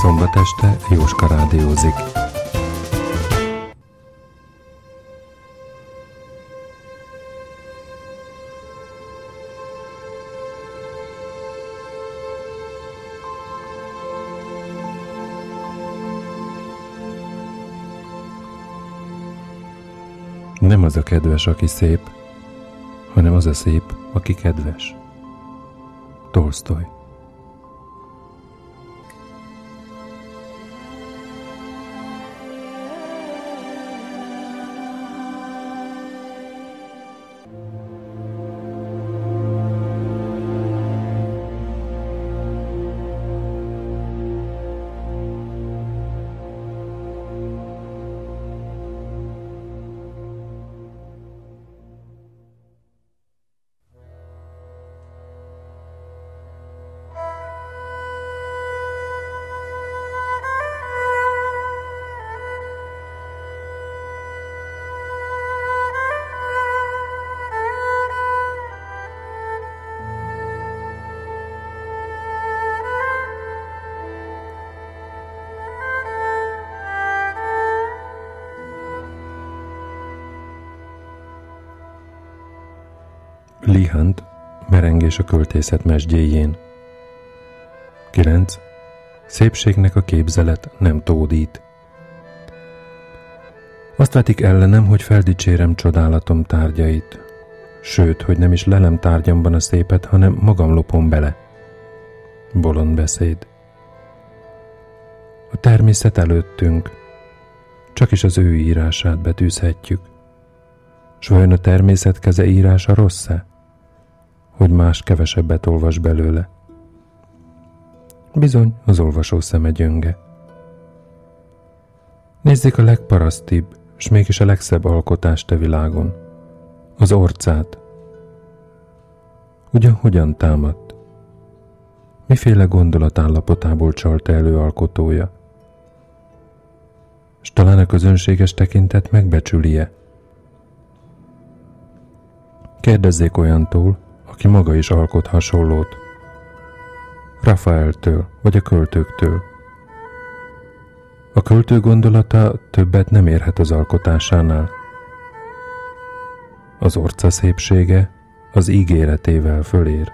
Szombat este Jóska rádiózik. Nem az a kedves, aki szép, hanem az a szép, aki kedves. Tolstoy merengés a költészet mesdjéjén. 9. Szépségnek a képzelet nem tódít. Azt vetik ellenem, hogy feldicsérem csodálatom tárgyait, sőt, hogy nem is lelem tárgyamban a szépet, hanem magam lopom bele. Bolond beszéd. A természet előttünk, csak is az ő írását betűzhetjük. S vajon a természet keze írása rossz-e? Hogy más kevesebbet olvas belőle. Bizony, az olvasó szeme gyönge. Nézzék a legparasztibb, és mégis a legszebb alkotást a világon. Az orcát. Ugyan hogyan támadt? Miféle gondolatállapotából csalta elő alkotója? S talán a közönséges tekintet megbecsülie? Kérdezzék olyantól, aki maga is alkot hasonlót. Rafaeltől vagy a költőktől. A költő gondolata többet nem érhet az alkotásánál. Az orca szépsége az ígéretével fölér.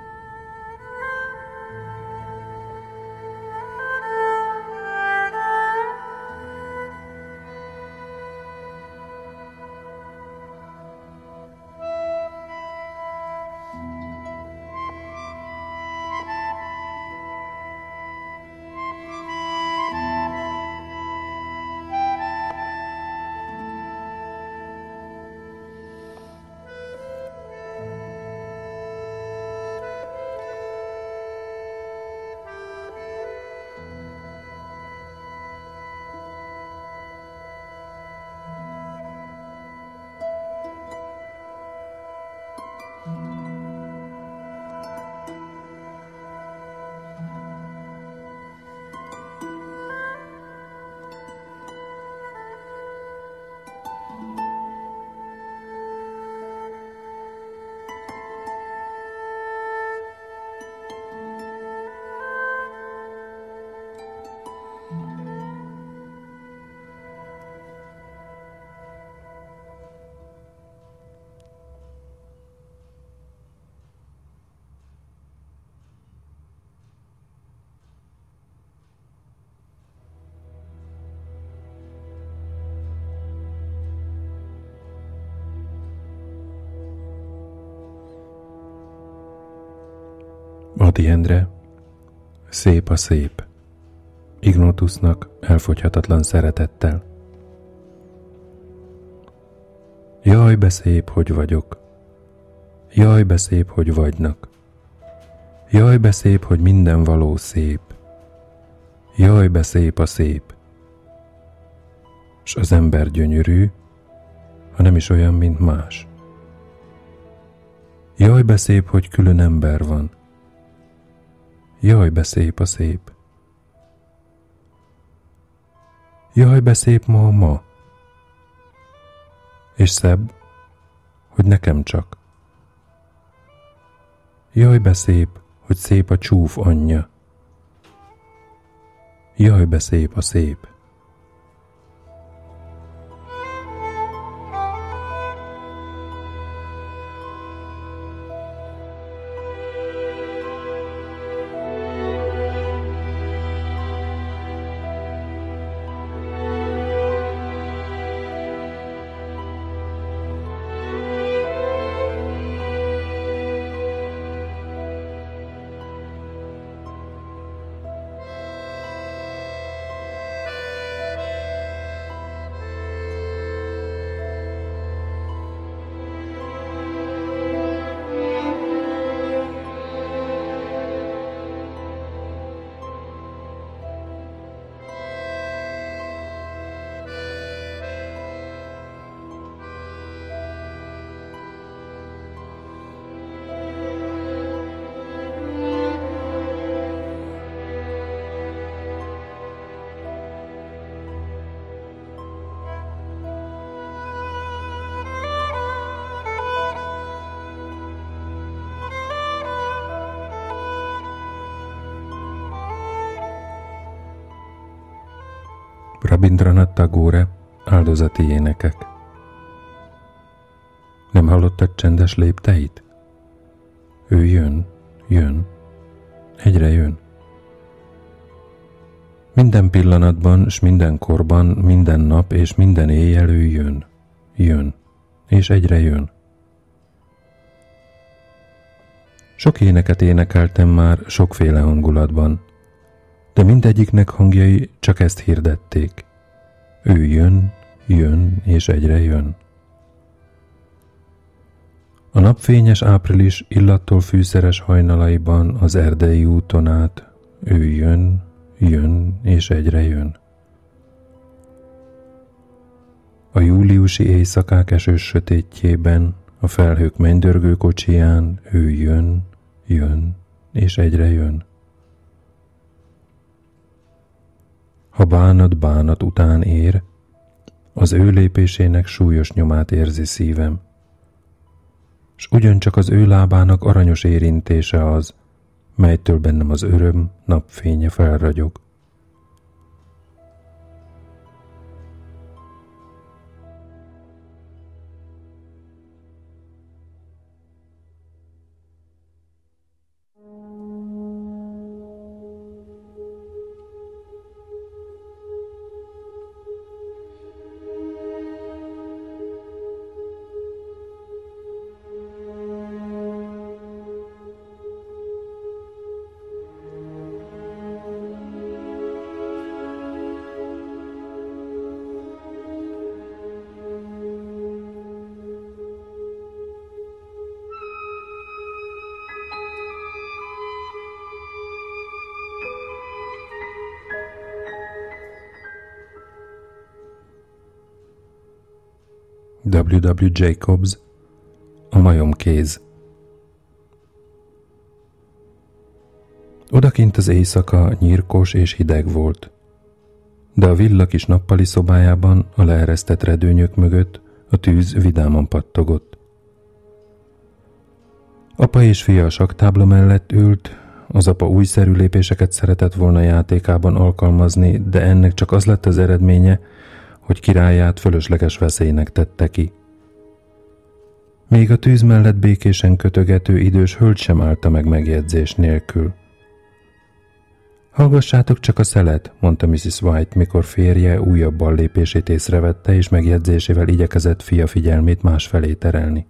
Adi Endre, szép a szép, Ignotusnak elfogyhatatlan szeretettel. Jaj, be szép, hogy vagyok, jaj, be szép, hogy vagynak, jaj, be szép, hogy minden való szép, jaj, be szép a szép. S az ember gyönyörű, ha nem is olyan, mint más. Jaj, be szép, hogy külön ember van, Jaj, be szép a szép. Jaj, be szép ma a ma. És szebb, hogy nekem csak. Jaj, be szép, hogy szép a csúf anyja. Jaj, be szép a szép! Rabindranath Tagore, áldozati énekek. Nem hallottad csendes lépteit? Ő jön, jön, egyre jön. Minden pillanatban, s minden korban, minden nap és minden éjjel ő jön, jön, és egyre jön. Sok éneket énekeltem már sokféle hangulatban, de mindegyiknek hangjai csak ezt hirdették. Ő jön, jön és egyre jön. A napfényes április illattól fűszeres hajnalaiban az erdei úton át ő jön, jön és egyre jön. A júliusi éjszakák esős sötétjében, a felhők mennydörgő kocsiján ő jön, jön és egyre jön. Ha bánat bánat után ér, az ő lépésének súlyos nyomát érzi szívem, s ugyancsak az ő lábának aranyos érintése az, melytől bennem az öröm napfénye felragyog. W. W. Jacobs, a majomkéz. Odakint az éjszaka nyírkos és hideg volt, de a villa kis nappali szobájában a leeresztett redőnyök mögött a tűz vidáman pattogott. Apa és fia a saktábla mellett ült, az apa újszerű lépéseket szeretett volna játékában alkalmazni, de ennek csak az lett az eredménye, hogy királyát fölösleges veszélynek tette ki. Még a tűz mellett békésen kötögető idős hölgy sem állta meg megjegyzés nélkül. Hallgassátok csak a szelet, mondta Mrs. White, mikor férje újabb ballépését észrevette, és megjegyzésével igyekezett fia figyelmét másfelé terelni.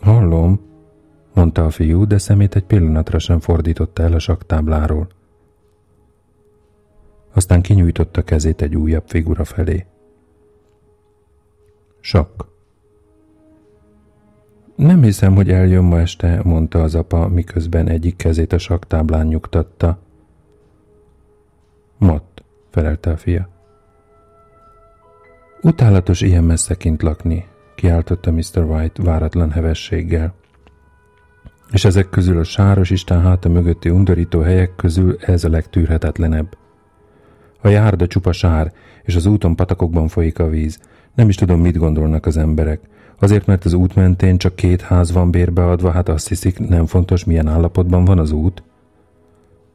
Hallom, mondta a fiú, de szemét egy pillanatra sem fordította el a saktábláról aztán kinyújtotta kezét egy újabb figura felé. Sakk. Nem hiszem, hogy eljön ma este, mondta az apa, miközben egyik kezét a saktáblán nyugtatta. Mott, felelte a fia. Utálatos ilyen messze kint lakni, kiáltotta Mr. White váratlan hevességgel. És ezek közül a sáros Isten háta mögötti undorító helyek közül ez a legtűrhetetlenebb. A járda csupa sár, és az úton patakokban folyik a víz. Nem is tudom, mit gondolnak az emberek. Azért, mert az út mentén csak két ház van bérbeadva, hát azt hiszik, nem fontos, milyen állapotban van az út.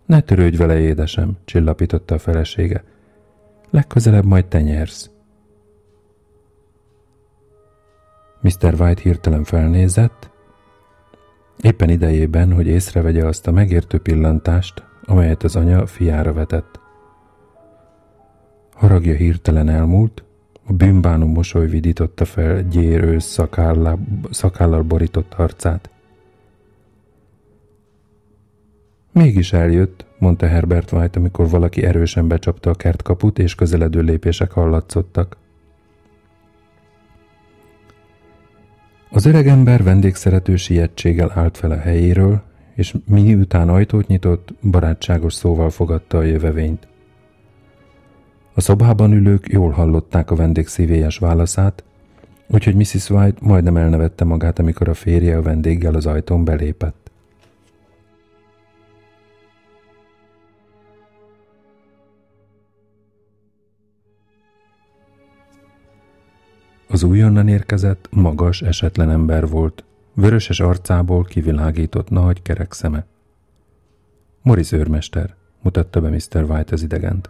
Ne törődj vele, édesem, csillapította a felesége. Legközelebb majd te nyersz. Mr. White hirtelen felnézett, éppen idejében, hogy észrevegye azt a megértő pillantást, amelyet az anya fiára vetett. Haragja hirtelen elmúlt, a bűnbánó mosoly vidította fel gyérő szakállal, szakállal borított arcát. Mégis eljött, mondta Herbert White, amikor valaki erősen becsapta a kertkaput, és közeledő lépések hallatszottak. Az öregember vendégszerető sietséggel állt fel a helyéről, és miután ajtót nyitott, barátságos szóval fogadta a jövevényt. A szobában ülők jól hallották a vendég szívélyes válaszát, úgyhogy Mrs. White majdnem elnevette magát, amikor a férje a vendéggel az ajtón belépett. Az újonnan érkezett, magas, esetlen ember volt, vöröses arcából kivilágított nagy kerek szeme. Morris őrmester, mutatta be Mr. White az idegent.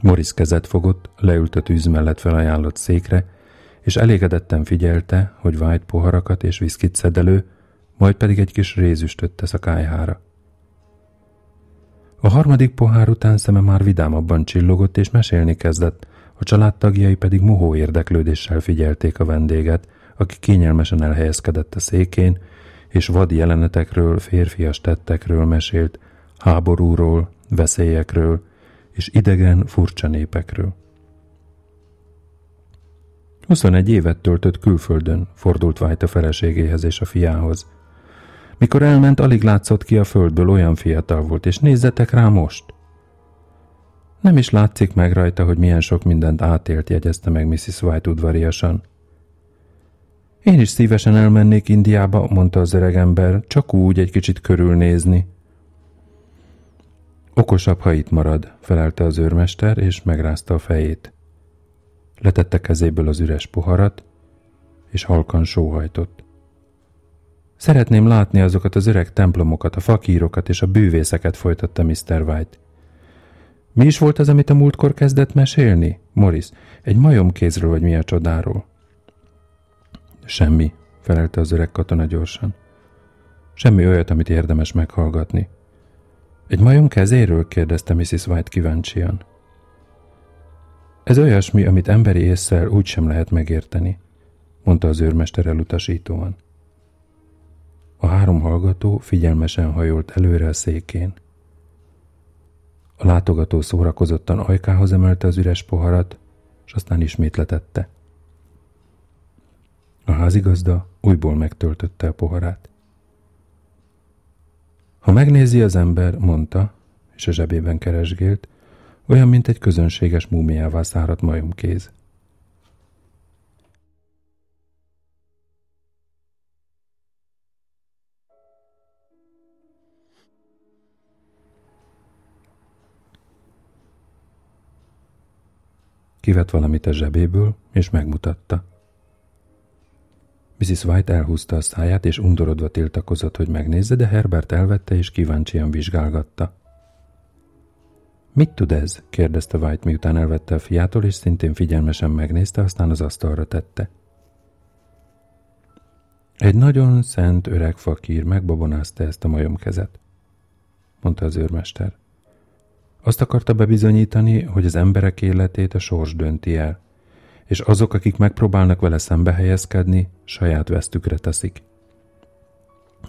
Morris kezet fogott, leült a tűz mellett felajánlott székre, és elégedetten figyelte, hogy White poharakat és viszkit szed elő, majd pedig egy kis rézüstöt tesz a kájhára. A harmadik pohár után szeme már vidámabban csillogott, és mesélni kezdett, a családtagjai pedig mohó érdeklődéssel figyelték a vendéget, aki kényelmesen elhelyezkedett a székén, és vad jelenetekről, férfias tettekről mesélt, háborúról, veszélyekről, és idegen, furcsa népekről. 21 évet töltött külföldön, fordult White a feleségéhez és a fiához. Mikor elment, alig látszott ki a földből, olyan fiatal volt, és nézzetek rá most! Nem is látszik meg rajta, hogy milyen sok mindent átélt, jegyezte meg Mrs. White udvariasan. Én is szívesen elmennék Indiába, mondta az öreg ember, csak úgy egy kicsit körülnézni. Okosabb, ha itt marad, felelte az őrmester, és megrázta a fejét. Letette kezéből az üres poharat, és halkan sóhajtott. Szeretném látni azokat az öreg templomokat, a fakírokat és a bűvészeket, folytatta Mr. White. Mi is volt az, amit a múltkor kezdett mesélni? Morris, egy majomkézről vagy mi a csodáról? Semmi, felelte az öreg katona gyorsan. Semmi olyat, amit érdemes meghallgatni. Egy majom kezéről? kérdezte Mrs. White kíváncsian. Ez olyasmi, amit emberi észsel úgy sem lehet megérteni, mondta az őrmester elutasítóan. A három hallgató figyelmesen hajolt előre a székén. A látogató szórakozottan ajkához emelte az üres poharat, és aztán ismét letette. A házigazda újból megtöltötte a poharát. Ha megnézi az ember, mondta, és a zsebében keresgélt, olyan, mint egy közönséges múmiává száradt majomkéz. Kivett valamit a zsebéből, és megmutatta. Mrs. White elhúzta a száját, és undorodva tiltakozott, hogy megnézze, de Herbert elvette, és kíváncsian vizsgálgatta. Mit tud ez? kérdezte White, miután elvette a fiától, és szintén figyelmesen megnézte, aztán az asztalra tette. Egy nagyon szent öreg fakír megbabonázta ezt a majomkezet, mondta az őrmester. Azt akarta bebizonyítani, hogy az emberek életét a sors dönti el, és azok, akik megpróbálnak vele szembe helyezkedni, saját vesztükre teszik.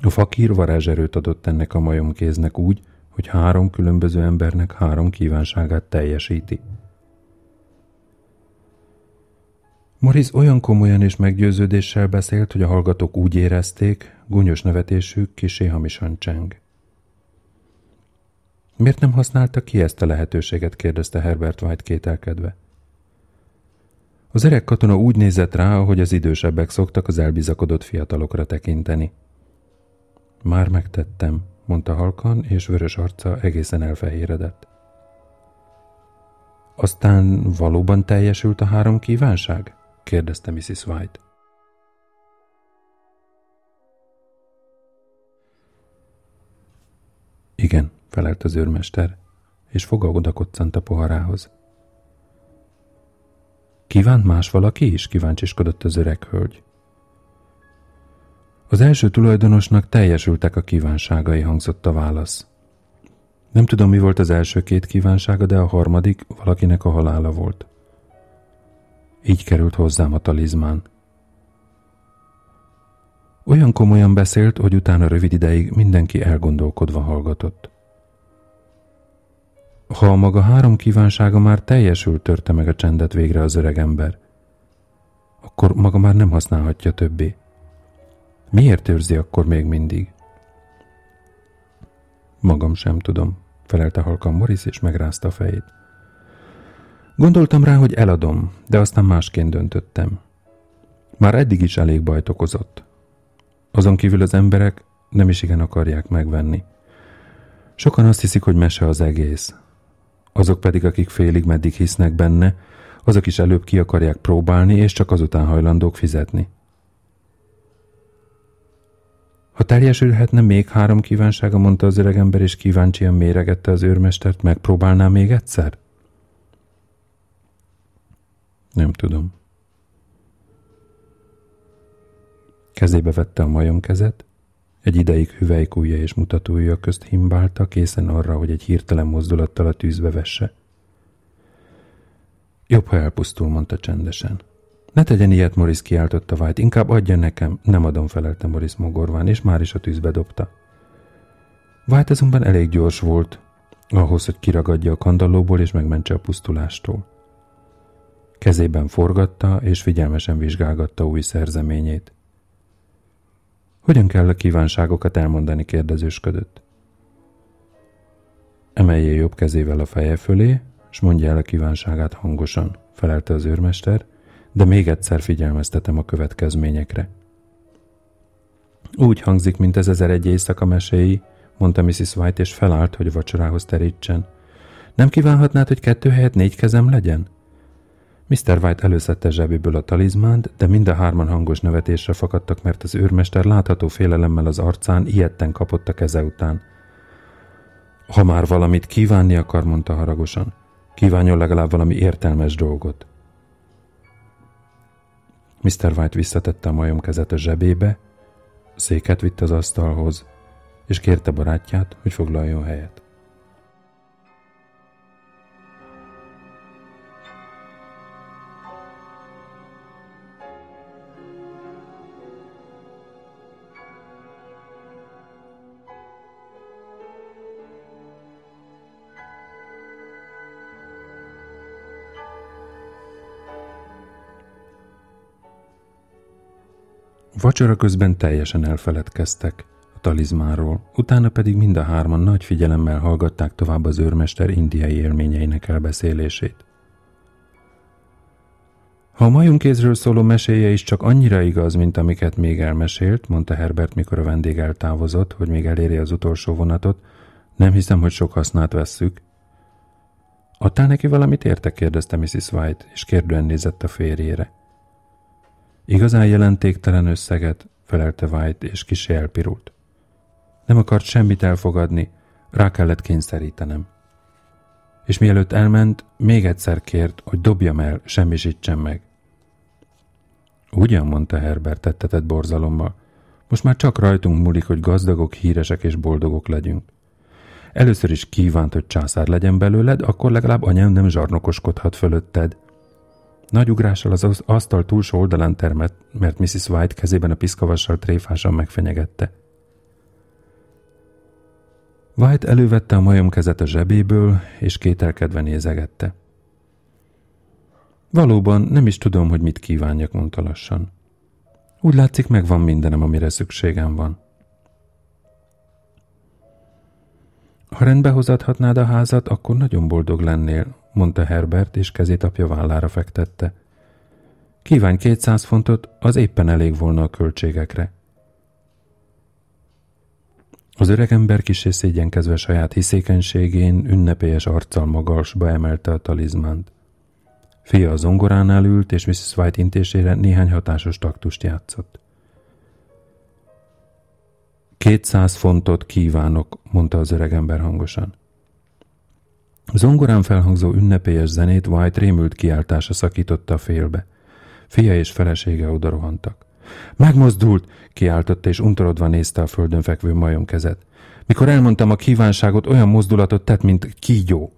A fakír varázserőt adott ennek a majomkéznek úgy, hogy három különböző embernek három kívánságát teljesíti. Morris olyan komolyan és meggyőződéssel beszélt, hogy a hallgatók úgy érezték, gúnyos nevetésük kisé hamisan cseng. Miért nem használta ki ezt a lehetőséget? kérdezte Herbert White kételkedve. Az öreg katona úgy nézett rá, ahogy az idősebbek szoktak az elbizakodott fiatalokra tekinteni. Már megtettem, mondta halkan, és vörös arca egészen elfehéredett. Aztán valóban teljesült a három kívánság? kérdezte Mrs. White. Igen, felelt az őrmester, és foga oda a poharához. Kívánt más valaki is? kíváncsiskodott az öreg hölgy. Az első tulajdonosnak teljesültek a kívánságai, hangzott a válasz. Nem tudom, mi volt az első két kívánsága, de a harmadik valakinek a halála volt. Így került hozzám a talizmán. Olyan komolyan beszélt, hogy utána rövid ideig mindenki elgondolkodva hallgatott. Ha a maga három kívánsága már teljesült, törte meg a csendet végre az öreg ember, akkor maga már nem használhatja többé. Miért őrzi akkor még mindig? Magam sem tudom, felelte halkan Morris, és megrázta a fejét. Gondoltam rá, hogy eladom, de aztán másként döntöttem. Már eddig is elég bajt okozott. Azon kívül az emberek nem is igen akarják megvenni. Sokan azt hiszik, hogy mese az egész. Azok pedig, akik félig meddig hisznek benne, azok is előbb ki akarják próbálni, és csak azután hajlandók fizetni. Ha teljesülhetne még három kívánsága, mondta az öregember, és kíváncsian méregette az őrmestert, megpróbálná még egyszer? Nem tudom. Kezébe vette a majom kezet, egy ideig hüvelykújja és mutatója közt himbálta, készen arra, hogy egy hirtelen mozdulattal a tűzbe vesse. Jobb, ha elpusztul, mondta csendesen. Ne tegyen ilyet, Morris kiáltotta vájt, inkább adja nekem, nem adom felelte Morris mogorván, és már is a tűzbe dobta. White azonban elég gyors volt, ahhoz, hogy kiragadja a kandallóból és megmentse a pusztulástól. Kezében forgatta, és figyelmesen vizsgálgatta új szerzeményét. Hogyan kell a kívánságokat elmondani, kérdezősködött. Emelje jobb kezével a feje fölé, és mondja el a kívánságát hangosan, felelte az őrmester, de még egyszer figyelmeztetem a következményekre. Úgy hangzik, mint ez ezer egy éjszaka meséi, mondta Mrs. White, és felállt, hogy vacsorához terítsen. Nem kívánhatnád, hogy kettő helyett négy kezem legyen? Mr. White előszette zsebéből a talizmánt, de mind a hárman hangos nevetésre fakadtak, mert az őrmester látható félelemmel az arcán ilyetten kapott a keze után. Ha már valamit kívánni akar, mondta haragosan, kívánjon legalább valami értelmes dolgot. Mr. White visszatette a majom kezet a zsebébe, széket vitt az asztalhoz, és kérte barátját, hogy foglaljon helyet. Vacsora közben teljesen elfeledkeztek a talizmáról, utána pedig mind a hárman nagy figyelemmel hallgatták tovább az őrmester indiai élményeinek elbeszélését. Ha a majomkézről szóló meséje is csak annyira igaz, mint amiket még elmesélt, mondta Herbert, mikor a vendég eltávozott, hogy még eléri az utolsó vonatot, nem hiszem, hogy sok hasznát vesszük. Adtál neki valamit érte? kérdezte Mrs. White, és kérdően nézett a férjére. Igazán jelentéktelen összeget, felelte White, és kisé elpirult. Nem akart semmit elfogadni, rá kellett kényszerítenem. És mielőtt elment, még egyszer kért, hogy dobjam el, semmisítsen meg. Ugyan, mondta Herbert tettetett borzalommal. Most már csak rajtunk múlik, hogy gazdagok, híresek és boldogok legyünk. Először is kívánt, hogy császár legyen belőled, akkor legalább anyám nem zsarnokoskodhat fölötted. Nagy ugrással az asztal túlsó oldalán termett, mert Mrs. White kezében a piszkavassal tréfásan megfenyegette. White elővette a majom kezet a zsebéből, és kételkedve nézegette. Valóban nem is tudom, hogy mit kívánjak, mondta lassan. Úgy látszik, megvan mindenem, amire szükségem van. Ha rendbe hozathatnád a házat, akkor nagyon boldog lennél, mondta Herbert, és kezét apja vállára fektette. Kívánj kétszáz fontot, az éppen elég volna a költségekre. Az öregember kisé szégyenkezve saját hiszékenységén ünnepélyes arccal magasba emelte a talizmánt. Fia a zongoránál ült, és Mrs. White intésére néhány hatásos taktust játszott. Kétszáz fontot kívánok, mondta az öregember hangosan. Zongorán felhangzó ünnepélyes zenét White rémült kiáltása szakította félbe. Fia és felesége odarohantak. Megmozdult, kiáltotta és untorodva nézte a földön fekvő majom kezet. Mikor elmondtam a kívánságot, olyan mozdulatot tett, mint kígyó.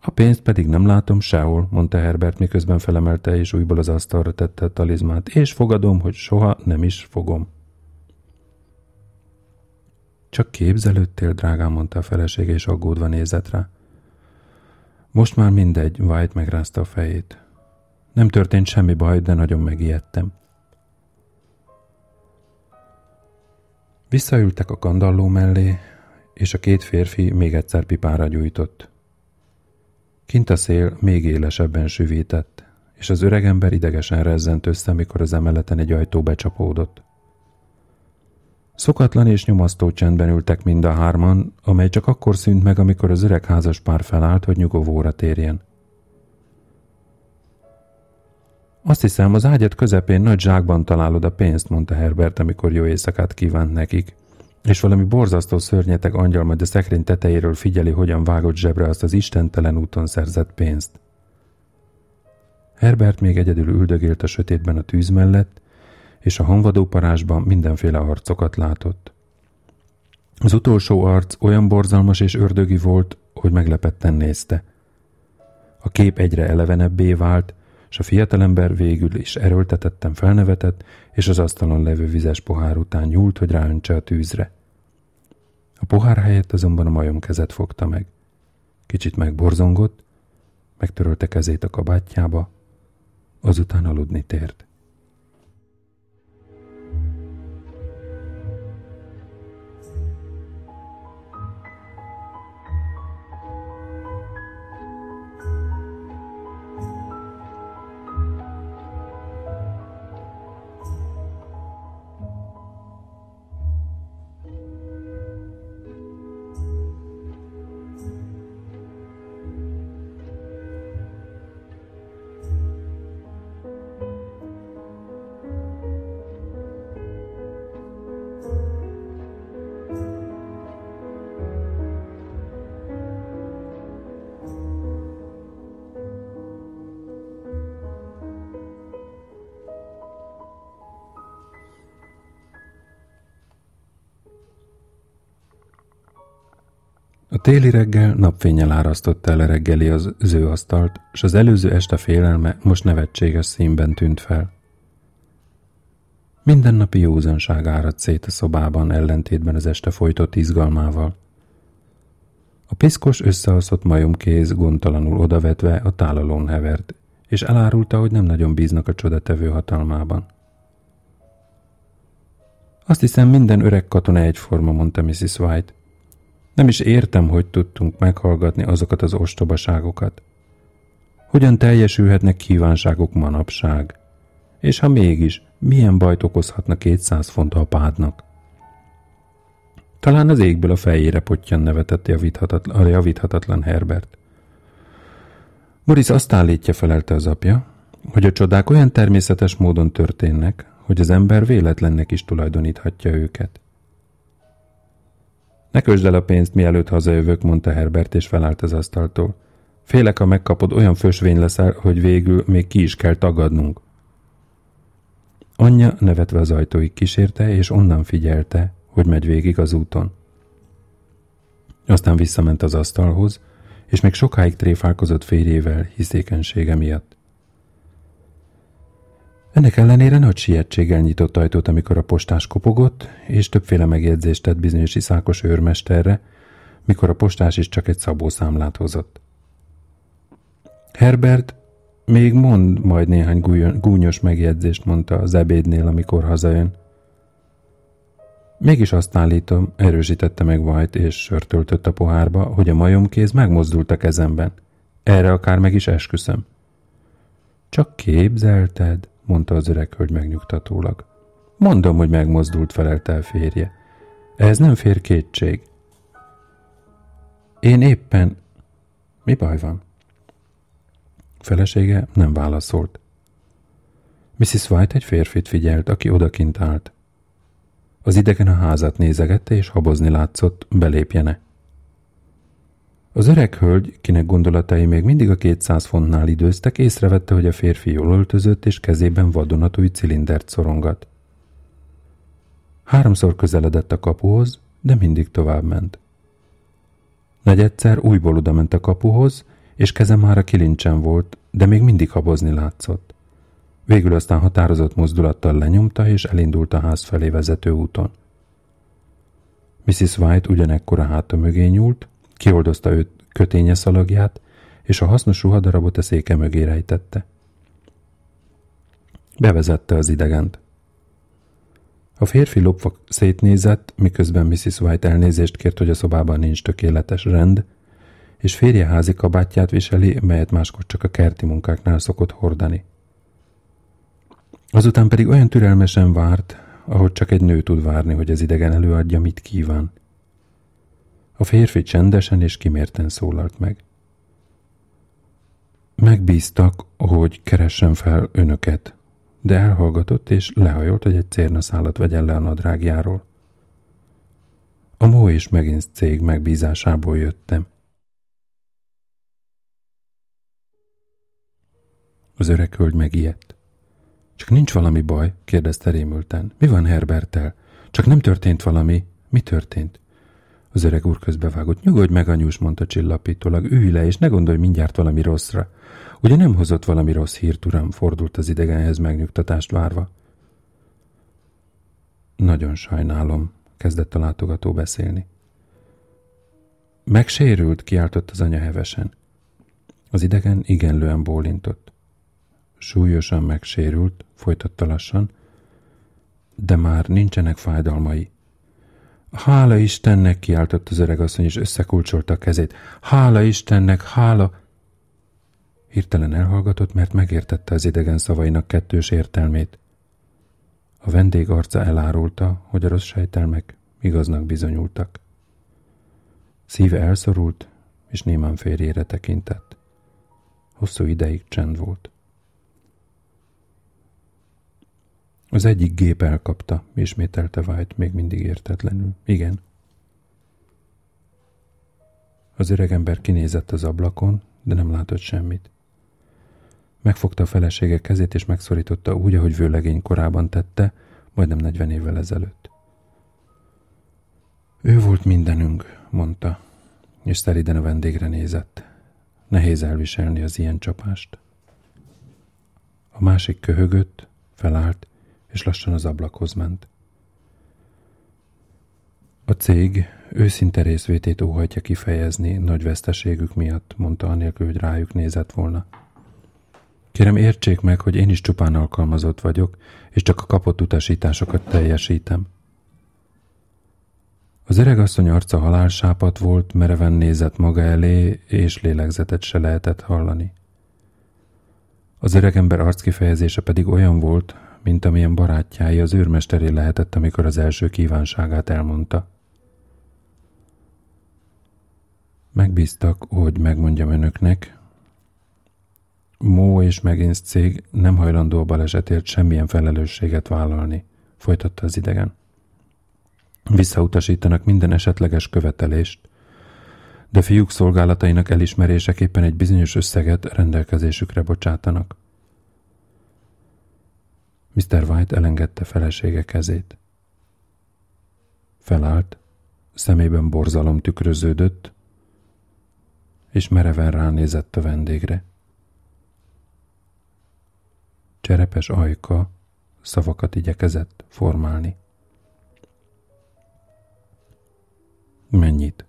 A pénzt pedig nem látom sehol, mondta Herbert, miközben felemelte és újból az asztalra tette a talizmát, és fogadom, hogy soha nem is fogom. Csak képzelődtél, drágám, mondta a felesége, és aggódva nézett rá. Most már mindegy, White megrázta a fejét. Nem történt semmi baj, de nagyon megijedtem. Visszaültek a kandalló mellé, és a két férfi még egyszer pipára gyújtott. Kint a szél még élesebben süvített, és az öregember idegesen rezzent össze, mikor az emeleten egy ajtó becsapódott. Szokatlan és nyomasztó csendben ültek mind a hárman, amely csak akkor szűnt meg, amikor az öreg házas pár felállt, hogy nyugovóra térjen. Azt hiszem, az ágyat közepén nagy zsákban találod a pénzt, mondta Herbert, amikor jó éjszakát kívánt nekik. És valami borzasztó szörnyeteg angyal majd a szekrény tetejéről figyeli, hogyan vágott zsebre azt az istentelen úton szerzett pénzt. Herbert még egyedül üldögélt a sötétben a tűz mellett, és a honvadó parázsban mindenféle arcokat látott. Az utolsó arc olyan borzalmas és ördögi volt, hogy meglepetten nézte. A kép egyre elevenebbé vált, és a fiatalember végül is erőltetettem felnevetett, és az asztalon levő vizes pohár után nyúlt, hogy ráöntse a tűzre. A pohár helyett azonban a majom kezet fogta meg. Kicsit megborzongott, megtörölte kezét a kabátjába, azután aludni tért. Téli reggel napfényel árasztotta el a reggeli az zőasztalt, és az előző este félelme most nevetséges színben tűnt fel. Mindennapi józanság áradt szét a szobában ellentétben az este folytott izgalmával. A piszkos összeaszott majomkéz gondtalanul odavetve a tálalón hevert, és elárulta, hogy nem nagyon bíznak a csodatevő hatalmában. Azt hiszem, minden öreg katona egyforma, mondta Mrs. White. Nem is értem, hogy tudtunk meghallgatni azokat az ostobaságokat. Hogyan teljesülhetnek kívánságok manapság? És ha mégis, milyen bajt okozhatna 200 font apádnak? Talán az égből a fejére pottyan nevetett javíthatatlan, a javíthatatlan Herbert. Boris azt állítja, felelte az apja, hogy a csodák olyan természetes módon történnek, hogy az ember véletlennek is tulajdoníthatja őket. Ne kösd el a pénzt, mielőtt hazajövök, mondta Herbert, és felállt az asztaltól. Félek, ha megkapod, olyan fösvény leszel, hogy végül még ki is kell tagadnunk. Anyja nevetve az ajtóig kísérte, és onnan figyelte, hogy megy végig az úton. Aztán visszament az asztalhoz, és még sokáig tréfálkozott férjével hiszékenysége miatt. Ennek ellenére nagy sietséggel nyitott ajtót, amikor a postás kopogott, és többféle megjegyzést tett bizonyos iszákos őrmesterre, mikor a postás is csak egy szabószámlát hozott. Herbert még mond majd néhány gúnyos megjegyzést, mondta az ebédnél, amikor hazajön. Mégis azt állítom, erősítette meg White, és sörtöltött a pohárba, hogy a majomkéz megmozdult a kezemben. Erre akár meg is esküszöm. Csak képzelted, mondta az öreg hölgy megnyugtatólag. Mondom, hogy megmozdult, felelte el férje. Ez nem fér kétség. Én éppen... Mi baj van? Felesége nem válaszolt. Mrs. White egy férfit figyelt, aki odakint állt. Az idegen a házat nézegette, és habozni látszott, belépjene. Az öreg hölgy, kinek gondolatai még mindig a 200 fontnál időztek, észrevette, hogy a férfi jól öltözött, és kezében vadonatúj cilindert szorongat. Háromszor közeledett a kapuhoz, de mindig tovább ment. Negyedszer újból oda ment a kapuhoz, és keze már a kilincsen volt, de még mindig habozni látszott. Végül aztán határozott mozdulattal lenyomta, és elindult a ház felé vezető úton. Mrs. White ugyanekkor a háta mögé nyúlt, kioldozta őt köténye szalagját, és a hasznos ruhadarabot a széke mögé rejtette. Bevezette az idegent. A férfi lopva szétnézett, miközben Mrs. White elnézést kért, hogy a szobában nincs tökéletes rend, és férje házi kabátját viseli, melyet máskor csak a kerti munkáknál szokott hordani. Azután pedig olyan türelmesen várt, ahogy csak egy nő tud várni, hogy az idegen előadja, mit kíván. A férfi csendesen és kimérten szólalt meg. Megbíztak, hogy keressen fel önöket, de elhallgatott és lehajolt, hogy egy cérnaszálat vegyen le a nadrágjáról. A Mó és megint cég megbízásából jöttem. Az öreg hölgy megijedt. Csak nincs valami baj? kérdezte rémülten. Mi van Herbertel? Csak nem történt valami? Mi történt? Az öreg úr közbevágott. Nyugodj meg, anyus, mondta csillapítólag. Ülj le, és ne gondolj mindjárt valami rosszra. Ugye nem hozott valami rossz hírt, uram? Fordult az idegenhez megnyugtatást várva. Nagyon sajnálom, kezdett a látogató beszélni. Megsérült, kiáltott az anya hevesen. Az idegen igenlően bólintott. Súlyosan megsérült, folytatta lassan, de már nincsenek fájdalmai. Hála Istennek, kiáltott az öreg asszony, és összekulcsolta a kezét. Hála Istennek, hála! Hirtelen elhallgatott, mert megértette az idegen szavainak kettős értelmét. A vendég arca elárulta, hogy a rossz sejtelmek igaznak bizonyultak. Szíve elszorult, és némán férjére tekintett. Hosszú ideig csend volt. Az egyik gép elkapta, ismételte White még mindig értetlenül. Igen. Az öregember kinézett az ablakon, de nem látott semmit. Megfogta a felesége kezét, és megszorította úgy, ahogy vőlegény korában tette, majdnem 40 évvel ezelőtt. Ő volt mindenünk, mondta, és szeliden a vendégre nézett. Nehéz elviselni az ilyen csapást. A másik köhögött, felállt, és lassan az ablakhoz ment. A cég őszinte részvétét óhajtja kifejezni nagy veszteségük miatt, mondta anélkül, hogy rájuk nézett volna. Kérem értsék meg, hogy én is csupán alkalmazott vagyok, és csak a kapott utasításokat teljesítem. Az asszony arca halálsápat volt, mereven nézett maga elé, és lélegzetet se lehetett hallani. Az öregember arckifejezése pedig olyan volt, mint amilyen barátjái az őrmesteré lehetett, amikor az első kívánságát elmondta. Megbíztak, hogy megmondjam önöknek, Mó és Megins cég nem hajlandó a balesetért semmilyen felelősséget vállalni, folytatta az idegen. Visszautasítanak minden esetleges követelést, de fiúk szolgálatainak elismeréseképpen egy bizonyos összeget rendelkezésükre bocsátanak. Mr. White elengedte felesége kezét. Felállt, szemében borzalom tükröződött, és mereven ránézett a vendégre. Cserepes ajka szavakat igyekezett formálni. Mennyit?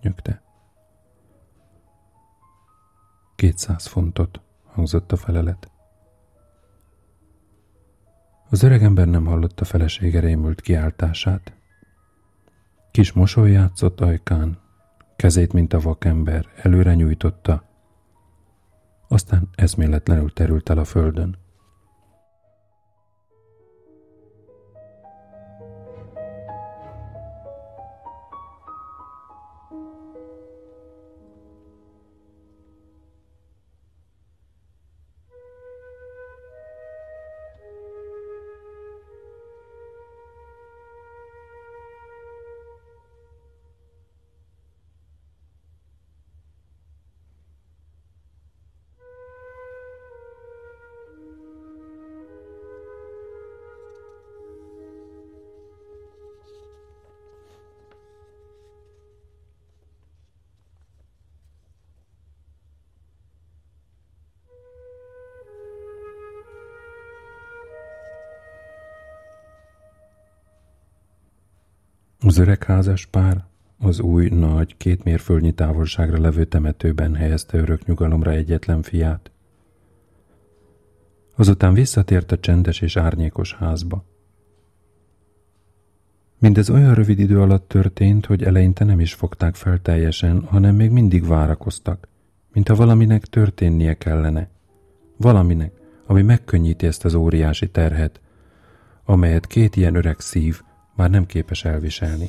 nyögte. Kétszáz fontot, hangzott a felelet. Az öregember nem hallotta felesége rémült kiáltását. Kis mosoly játszott ajkán, kezét, mint a vakember, előre nyújtotta, aztán eszméletlenül terült el a földön. Az öreg házas pár az új, nagy, két mérföldnyi távolságra levő temetőben helyezte örök nyugalomra egyetlen fiát. Azután visszatért a csendes és árnyékos házba. Mindez olyan rövid idő alatt történt, hogy eleinte nem is fogták fel teljesen, hanem még mindig várakoztak, mintha valaminek történnie kellene. Valaminek, ami megkönnyíti ezt az óriási terhet, amelyet két ilyen öreg szív már nem képes elviselni.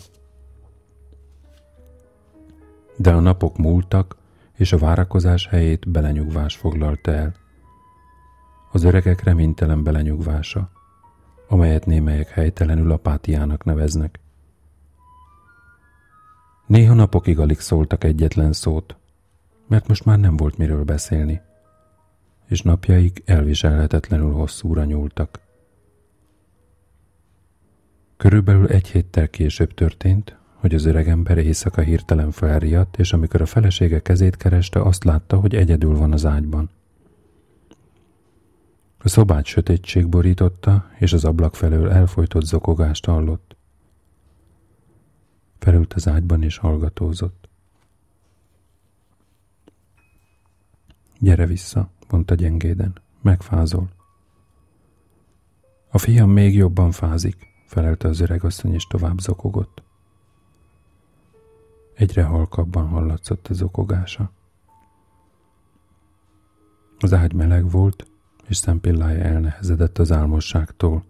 De a napok múltak, és a várakozás helyét belenyugvás foglalta el. Az öregek reménytelen belenyugvása, amelyet némelyek helytelenül apátiának neveznek. Néha napokig alig szóltak egyetlen szót, mert most már nem volt miről beszélni, és napjaik elviselhetetlenül hosszúra nyúltak. Körülbelül egy héttel később történt, hogy az öregember éjszaka hirtelen felriadt, és amikor a felesége kezét kereste, azt látta, hogy egyedül van az ágyban. A szobát sötétség borította, és az ablak felől elfolytott zokogást hallott. Felült az ágyban és hallgatózott. Gyere vissza, mondta gyengéden, megfázol. A fiam még jobban fázik, felelte az öregasszony és tovább zokogott. Egyre halkabban hallatszott a zokogása. Az ágy meleg volt, és szempillája elnehezedett az álmosságtól.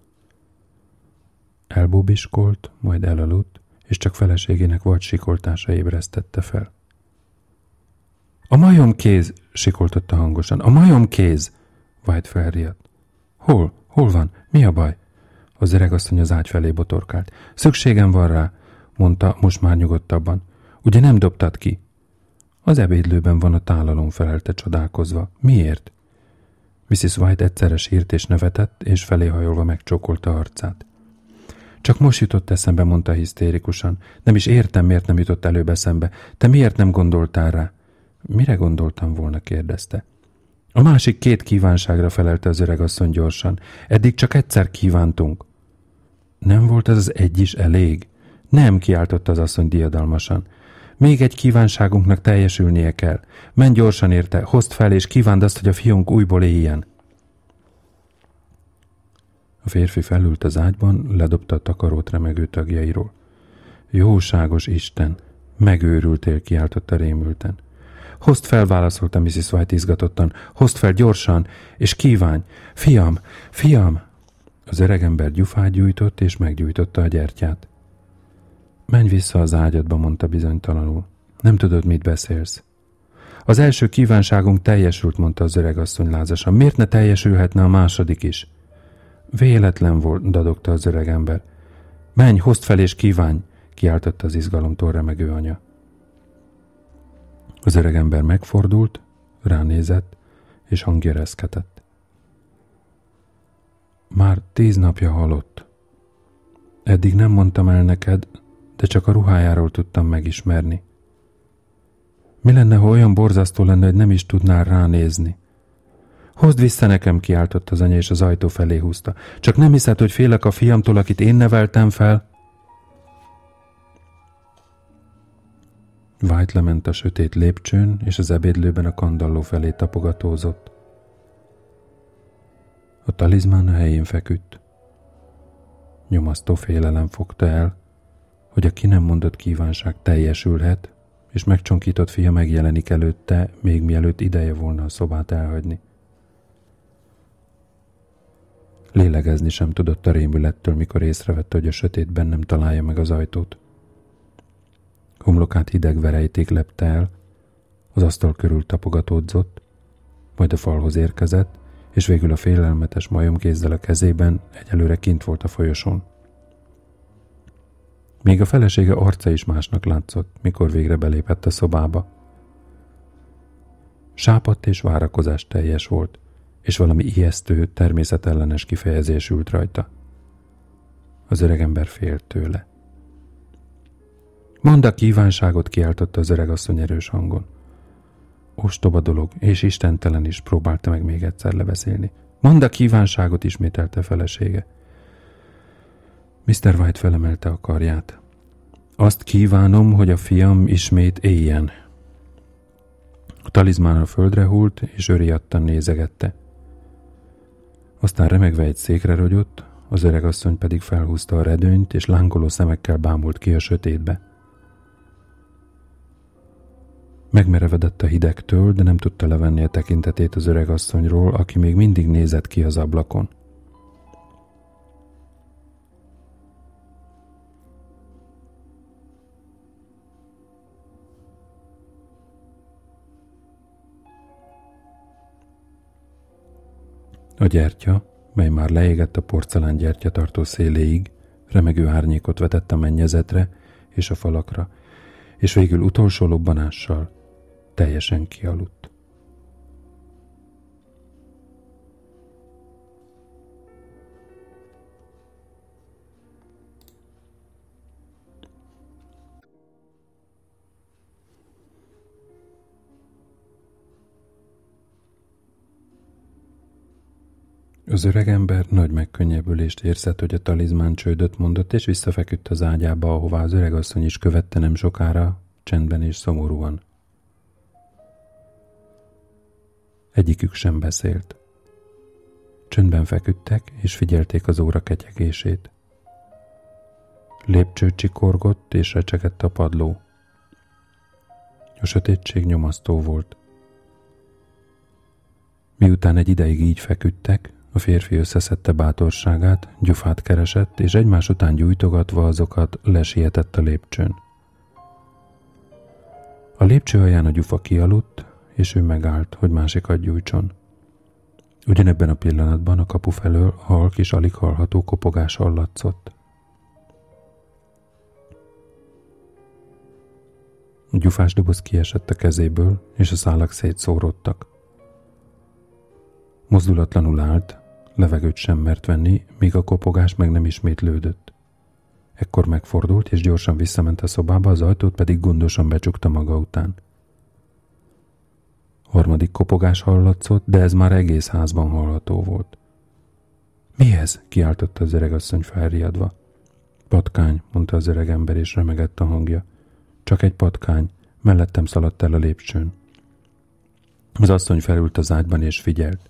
Elbóbiskolt, majd elaludt, és csak feleségének vagy sikoltása ébresztette fel. A majom kéz, sikoltotta hangosan. A majom kéz! Vájt felriadt. Hol? Hol van? Mi a baj? Az öregasszony az ágy felé botorkált. Szükségem van rá, mondta most már nyugodtabban. Ugye nem dobtad ki? Az ebédlőben van a tálalom, felelte csodálkozva. Miért? Mrs. White egyszerre sírt és nevetett, és felé hajolva megcsókolta arcát. Csak most jutott eszembe, mondta hisztérikusan. Nem is értem, miért nem jutott előbb eszembe. Te miért nem gondoltál rá? Mire gondoltam volna, kérdezte. A másik két kívánságra felelte az öregasszony gyorsan. Eddig csak egyszer kívántunk. Nem volt ez az egy is elég? Nem, kiáltotta az asszony diadalmasan. Még egy kívánságunknak teljesülnie kell. Menj gyorsan érte, hozd fel és kívánd azt, hogy a fiunk újból éljen. A férfi felült az ágyban, ledobta a takarót remegő tagjairól. Jóságos Isten! Megőrültél, kiáltotta rémülten. Hozd fel, válaszolta Mrs. White izgatottan. Hozd fel gyorsan, és kívánj! Fiam! Fiam! Az öregember gyufát gyújtott, és meggyújtotta a gyertyát. Menj vissza az ágyadba, mondta bizonytalanul. Nem tudod, mit beszélsz. Az első kívánságunk teljesült, mondta az öregasszony lázasan. Miért ne teljesülhetne a második is? Véletlen volt, dadogta az öregember. Menj, hozd fel és kívánj, kiáltotta az izgalomtól remegő anya. Az öregember megfordult, ránézett, és hangja reszketett. Már tíz napja halott. Eddig nem mondtam el neked, de csak a ruhájáról tudtam megismerni. Mi lenne, ha olyan borzasztó lenne, hogy nem is tudnál ránézni? Hozd vissza nekem, kiáltott az anya, és az ajtó felé húzta. Csak nem hiszed, hogy félek a fiamtól, akit én neveltem fel? White lement a sötét lépcsőn, és az ebédlőben a kandalló felé tapogatózott. A talizmán a helyén feküdt. Nyomasztó félelem fogta el, hogy a ki nem mondott kívánság teljesülhet, és megcsonkított fia megjelenik előtte, még mielőtt ideje volna a szobát elhagyni. Lélegezni sem tudott a rémülettől, mikor észrevette, hogy a sötétben nem találja meg az ajtót. Homlokát hideg verejték lepte el, az asztal körül tapogatódzott, majd a falhoz érkezett, és végül a félelmetes majomkézzel a kezében egyelőre kint volt a folyosón. Még a felesége arca is másnak látszott, mikor végre belépett a szobába. Sápadt és várakozás teljes volt, és valami ijesztő, természetellenes kifejezés ült rajta. Az öregember félt tőle. Mondd a kívánságot, kiáltotta az öregasszony erős hangon. Ostoba dolog, és istentelen is próbálta meg még egyszer lebeszélni. Mondd a kívánságot, ismételte felesége. Mr. White felemelte a karját. Azt kívánom, hogy a fiam ismét éljen. A talizmán a földre hult, és öriadtan nézegette. Aztán remegve egy székre rogyott, az öregasszony pedig felhúzta a redőnyt, és lángoló szemekkel bámult ki a sötétbe. Megmerevedett a hidegtől, de nem tudta levenni a tekintetét az öregasszonyról, aki még mindig nézett ki az ablakon. A gyertya, mely már leégett a porcelán gyertyatartó széléig, remegő árnyékot vetett a mennyezetre és a falakra, és végül utolsó lobbanással teljesen kialudt. Az öregember nagy megkönnyebbülést érzett, hogy a talizmán csődöt mondott, és visszafeküdt az ágyába, ahová az öregasszony is követte nem sokára, csendben és szomorúan. Egyikük sem beszélt. Csöndben feküdtek, és figyelték az óra ketyegését. Lépcső csikorgott, és recsegett a padló. A sötétség nyomasztó volt. Miután egy ideig így feküdtek, a férfi összeszedte bátorságát, gyufát keresett, és egymás után gyújtogatva azokat lesietett a lépcsőn. A lépcső alján a gyufa kialudt, és ő megállt, hogy másikat gyújtson. Ugyanebben a pillanatban a kapu felől halk és alig hallható kopogás hallatszott. A gyufás doboz kiesett a kezéből, és a szálak szétszóródtak. Mozdulatlanul állt, levegőt sem mert venni, míg a kopogás meg nem ismétlődött. Ekkor megfordult, és gyorsan visszament a szobába, az ajtót pedig gondosan becsukta maga után. Harmadik kopogás hallatszott, de ez már egész házban hallható volt. Mi ez? kiáltotta az öregasszony felriadva. Patkány, mondta az öreg ember, és remegett a hangja. Csak egy patkány, mellettem szaladt el a lépcsőn. Az asszony felült az ágyban és figyelt.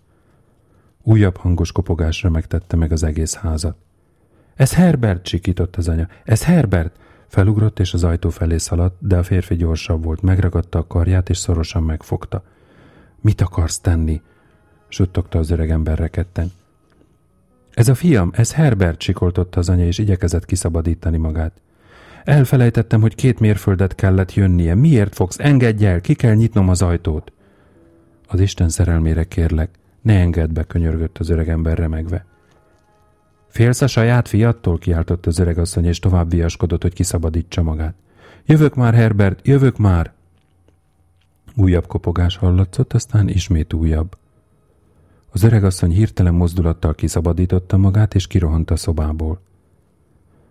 Újabb hangos kopogásra megtette meg az egész házat. Ez Herbert, sikított az anya. Ez Herbert! Felugrott és az ajtó felé szaladt, de a férfi gyorsabb volt, megragadta a karját és szorosan megfogta. Mit akarsz tenni? suttogta az öreg ember rekedten. Ez a fiam, ez Herbert, sikoltotta az anya, és igyekezett kiszabadítani magát. Elfelejtettem, hogy két mérföldet kellett jönnie. Miért fogsz? Engedj el, ki kell nyitnom az ajtót. Az Isten szerelmére kérlek, ne engedd be, könyörgött az öreg ember remegve. Félsz a saját fiattól? kiáltott az öreg asszony, és tovább viaskodott, hogy kiszabadítsa magát. Jövök már, Herbert, jövök már! Újabb kopogás hallatszott, aztán ismét újabb. Az öregasszony hirtelen mozdulattal kiszabadította magát, és kirohant a szobából.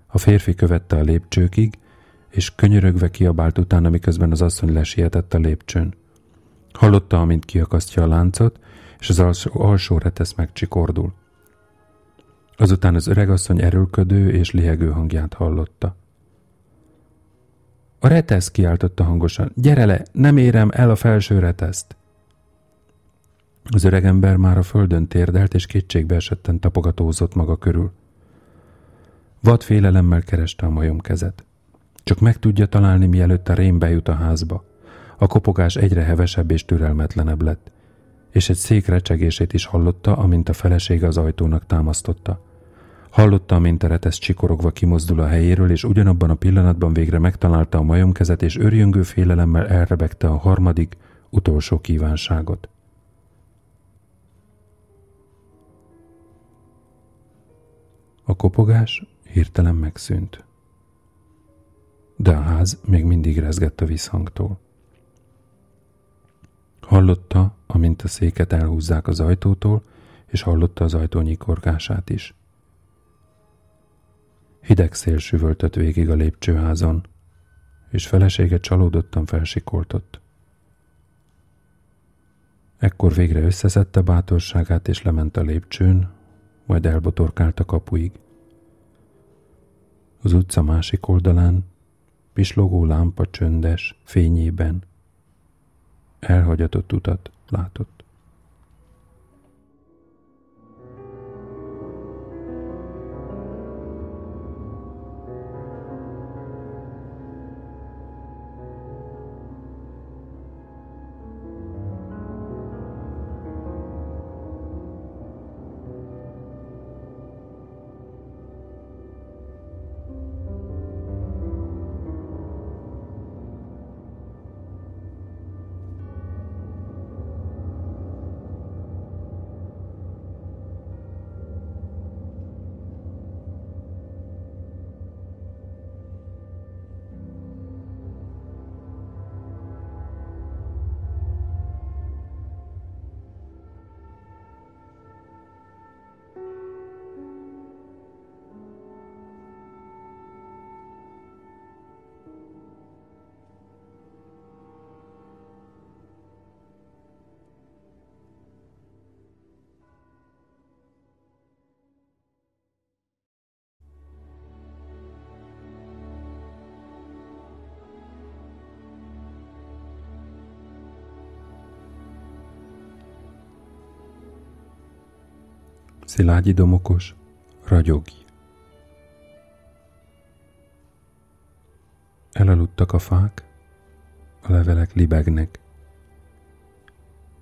A férfi követte a lépcsőkig, és könyörögve kiabált utána, miközben az asszony lesietett a lépcsőn. Hallotta, amint kiakasztja a láncot, és az alsó, alsó retesz megcsikordul. Azután az öregasszony erőlködő és lihegő hangját hallotta. A retesz kiáltotta hangosan. Gyere le, nem érem el a felső reteszt. Az öregember már a földön térdelt, és kétségbe esetten tapogatózott maga körül. Vad félelemmel kereste a majom kezet. Csak meg tudja találni, mielőtt a rém bejut a házba. A kopogás egyre hevesebb és türelmetlenebb lett, és egy szék recsegését is hallotta, amint a felesége az ajtónak támasztotta. Hallotta, amint Eretesz csikorogva kimozdul a helyéről, és ugyanabban a pillanatban végre megtalálta a majomkezet, és örjöngő félelemmel elrebegte a harmadik, utolsó kívánságot. A kopogás hirtelen megszűnt. De a ház még mindig rezgett a visszhangtól. Hallotta, amint a széket elhúzzák az ajtótól, és hallotta az ajtó nyikorgását is. Hideg szél süvöltött végig a lépcsőházon, és felesége csalódottan felsikoltott. Ekkor végre összeszedte bátorságát, és lement a lépcsőn, majd elbotorkált a kapuig. Az utca másik oldalán pislogó lámpa csöndes fényében elhagyatott utat látott. Szilágyi domokos, ragyogj. Elaludtak a fák, a levelek libegnek.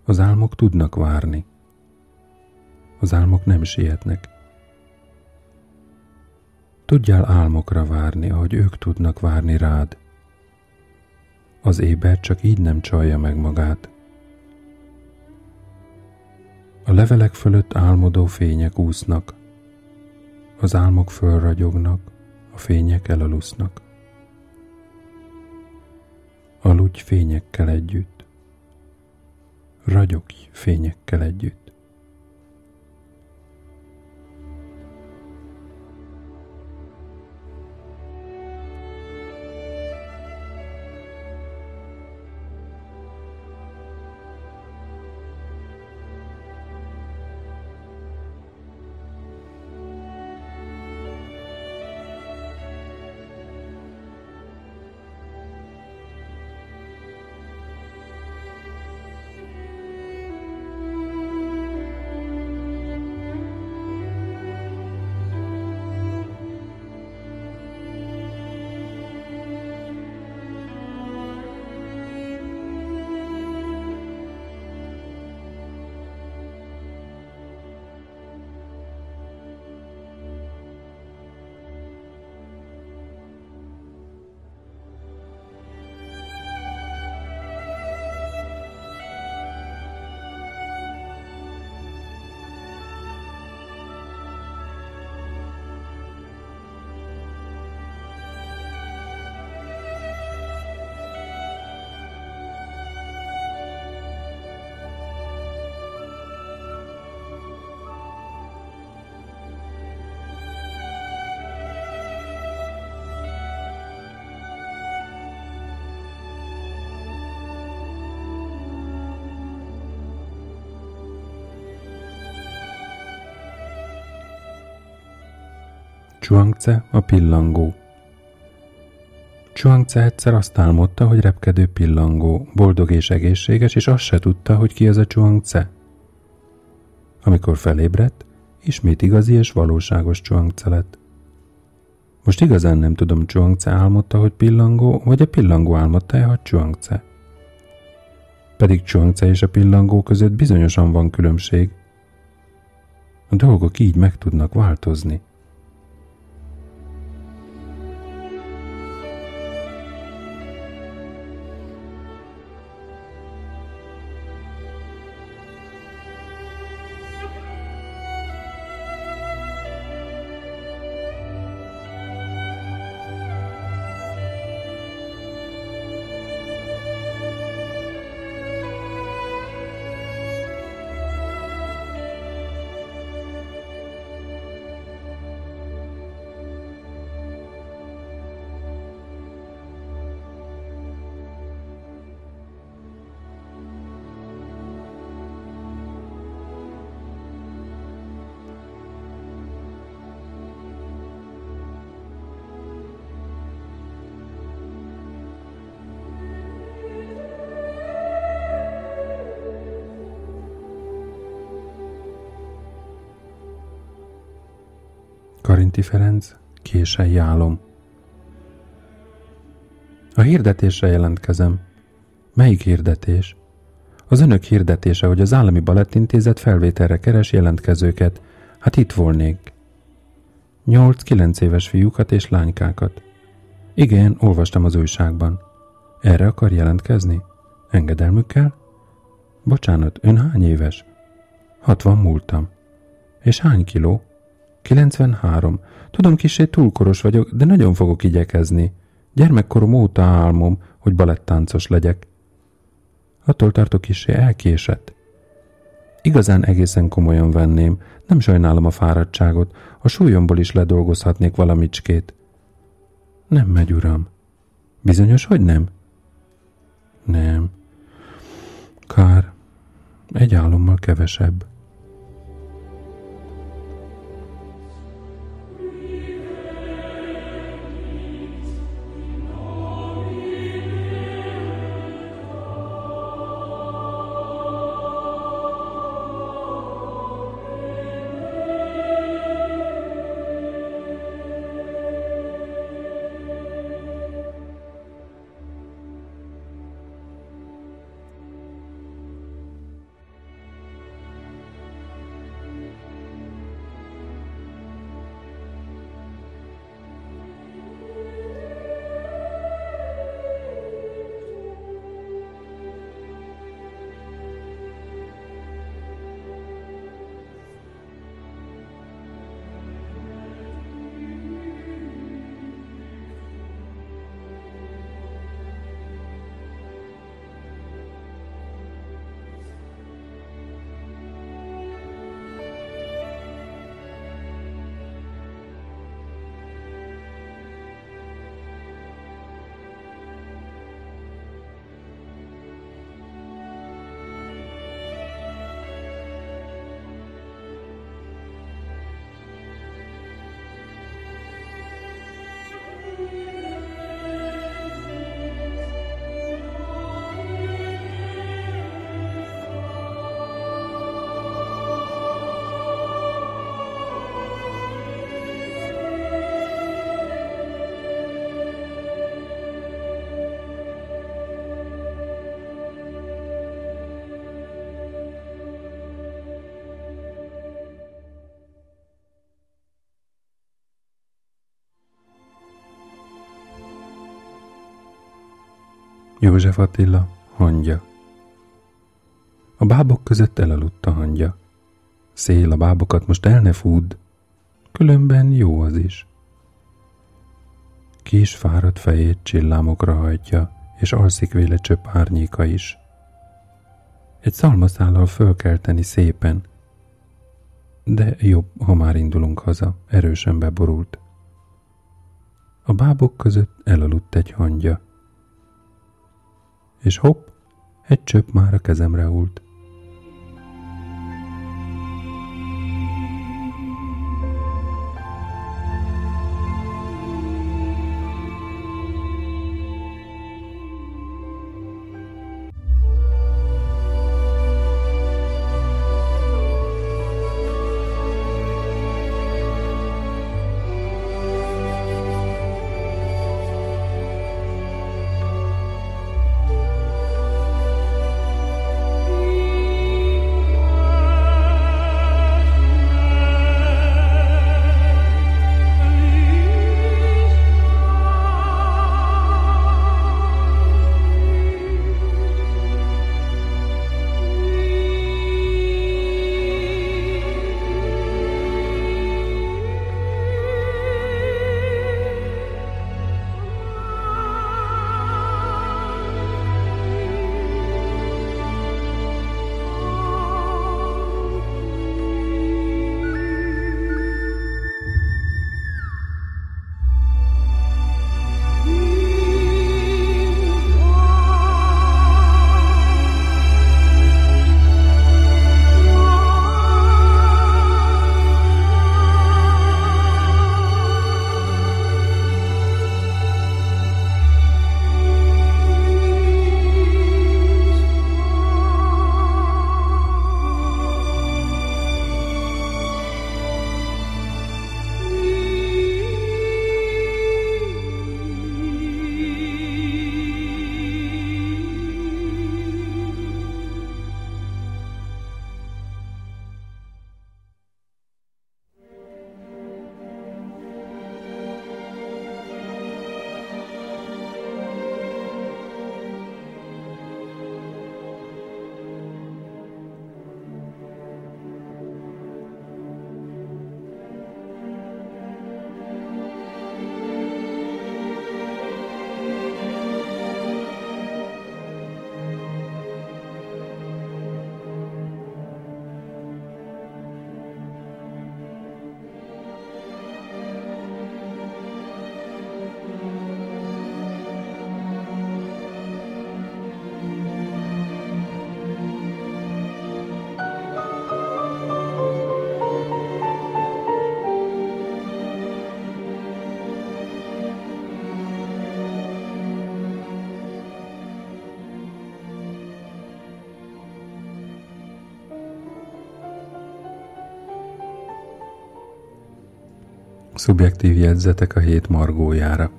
Az álmok tudnak várni. Az álmok nem sietnek. Tudjál álmokra várni, ahogy ők tudnak várni rád. Az éber csak így nem csalja meg magát. A levelek fölött álmodó fények úsznak, az álmok fölragyognak, a fények elalusznak. Aludj fényekkel együtt, ragyogj fényekkel együtt. Chuangce a pillangó Chuangce egyszer azt álmodta, hogy repkedő pillangó, boldog és egészséges, és azt se tudta, hogy ki az a Chuangce. Amikor felébredt, ismét igazi és valóságos Chuangce lett. Most igazán nem tudom, Chuangce álmodta, hogy pillangó, vagy a pillangó álmodta-e, hogy Chuangce. Pedig Chuangce és a pillangó között bizonyosan van különbség. A dolgok így meg tudnak változni. Karinti Ferenc, kései álom. A hirdetésre jelentkezem. Melyik hirdetés? Az önök hirdetése, hogy az Állami Balettintézet felvételre keres jelentkezőket. Hát itt volnék. Nyolc-kilenc éves fiúkat és lánykákat. Igen, olvastam az újságban. Erre akar jelentkezni? Engedelmükkel? Bocsánat, ön hány éves? Hatvan múltam. És hány kiló? 93. Tudom, kisé túlkoros vagyok, de nagyon fogok igyekezni. Gyermekkorom óta álmom, hogy balettáncos legyek. Attól tartok kisé elkésett. Igazán egészen komolyan venném, nem sajnálom a fáradtságot, a súlyomból is ledolgozhatnék valamicskét. Nem megy, uram. Bizonyos, hogy nem? Nem. Kár. Egy álommal kevesebb. József Attila, hangya. A bábok között elaludt a hangya. Szél a bábokat most el ne fúdd, különben jó az is. Kis fáradt fejét csillámokra hajtja, és alszik véle csöpp árnyéka is. Egy szalmaszállal fölkelteni szépen, de jobb, ha már indulunk haza, erősen beborult. A bábok között elaludt egy hangya és hopp, egy csöpp már a kezemre ult. Szubjektív jegyzetek a hét margójára.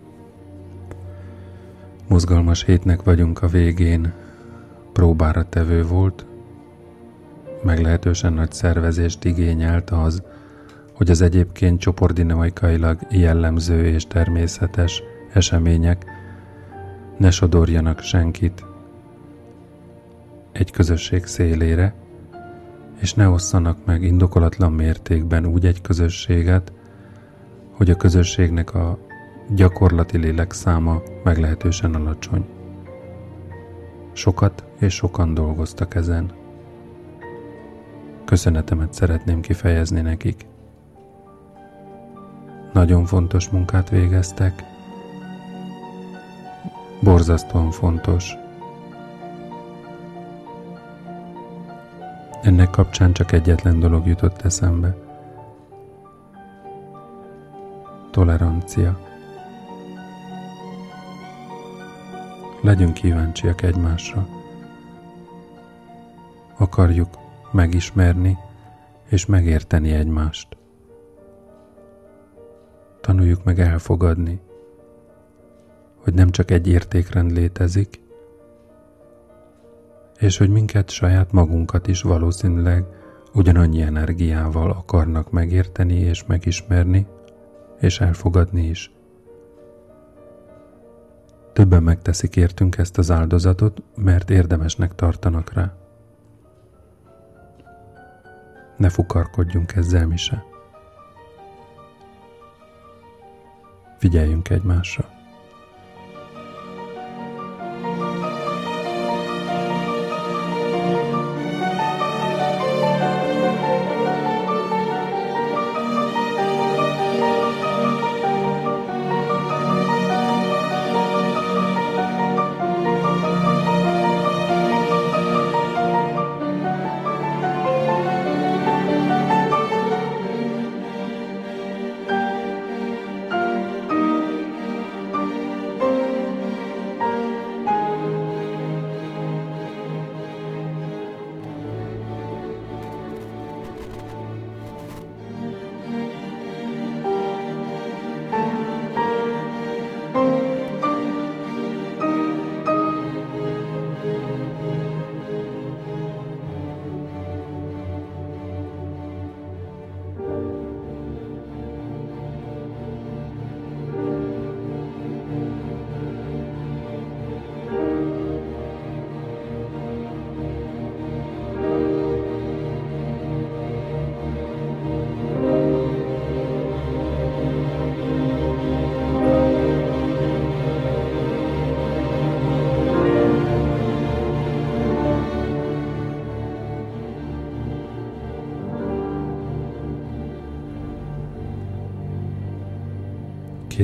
Mozgalmas hétnek vagyunk a végén, próbára tevő volt, meglehetősen nagy szervezést igényelt az, hogy az egyébként csoportdinamikailag jellemző és természetes események ne sodorjanak senkit egy közösség szélére, és ne osszanak meg indokolatlan mértékben úgy egy közösséget, hogy a közösségnek a gyakorlati lélek száma meglehetősen alacsony. Sokat és sokan dolgoztak ezen. Köszönetemet szeretném kifejezni nekik. Nagyon fontos munkát végeztek, borzasztóan fontos. Ennek kapcsán csak egyetlen dolog jutott eszembe. Tolerancia. Legyünk kíváncsiak egymásra. Akarjuk megismerni és megérteni egymást. Tanuljuk meg elfogadni, hogy nem csak egy értékrend létezik, és hogy minket saját magunkat is valószínűleg ugyanannyi energiával akarnak megérteni és megismerni, és elfogadni is. Többen megteszik értünk ezt az áldozatot, mert érdemesnek tartanak rá. Ne fukarkodjunk ezzel mi se. Figyeljünk egymásra.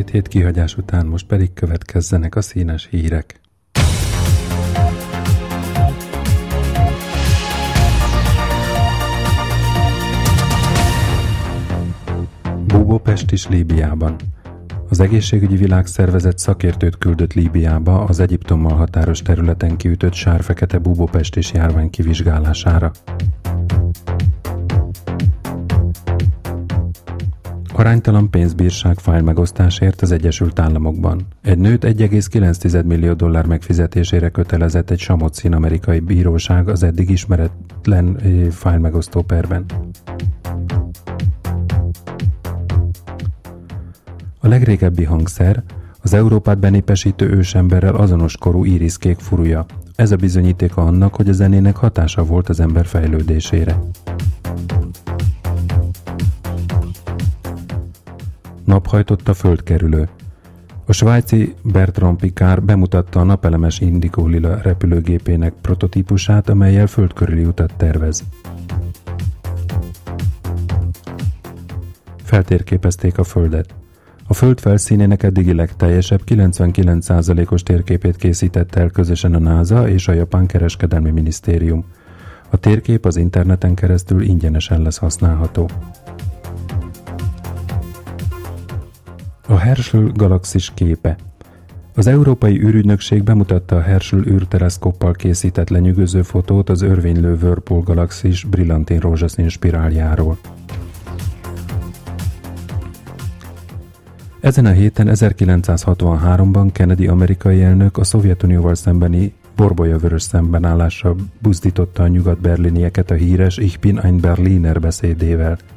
Két hét kihagyás után most pedig következzenek a színes hírek. Pest is Líbiában. Az egészségügyi világszervezet szakértőt küldött Líbiába az Egyiptommal határos területen kiütött sárfekete is járvány kivizsgálására. Aránytalan pénzbírság megosztásért az Egyesült Államokban. Egy nőt 1,9 millió dollár megfizetésére kötelezett egy samotszín amerikai bíróság az eddig ismeretlen eh, megosztó perben. A legrégebbi hangszer az Európát benépesítő ősemberrel azonos korú iriskék furúja. Ez a bizonyítéka annak, hogy a zenének hatása volt az ember fejlődésére. Naphajtott a földkerülő. A svájci Bertrand Picard bemutatta a napelemes Indigo Lila repülőgépének prototípusát, amelyel földkörüli utat tervez. Feltérképezték a Földet. A Föld felszínének eddigi legteljesebb 99%-os térképét készítette el közösen a NASA és a Japán Kereskedelmi Minisztérium. A térkép az interneten keresztül ingyenesen lesz használható. A Herschel galaxis képe az Európai űrügynökség bemutatta a Herschel űrteleszkóppal készített lenyűgöző fotót az örvénylő Whirlpool galaxis brillantin rózsaszín spiráljáról. Ezen a héten 1963-ban Kennedy amerikai elnök a Szovjetunióval szembeni borbolya-vörös szembenállása buzdította a nyugat-berlinieket a híres Ich bin ein Berliner beszédével –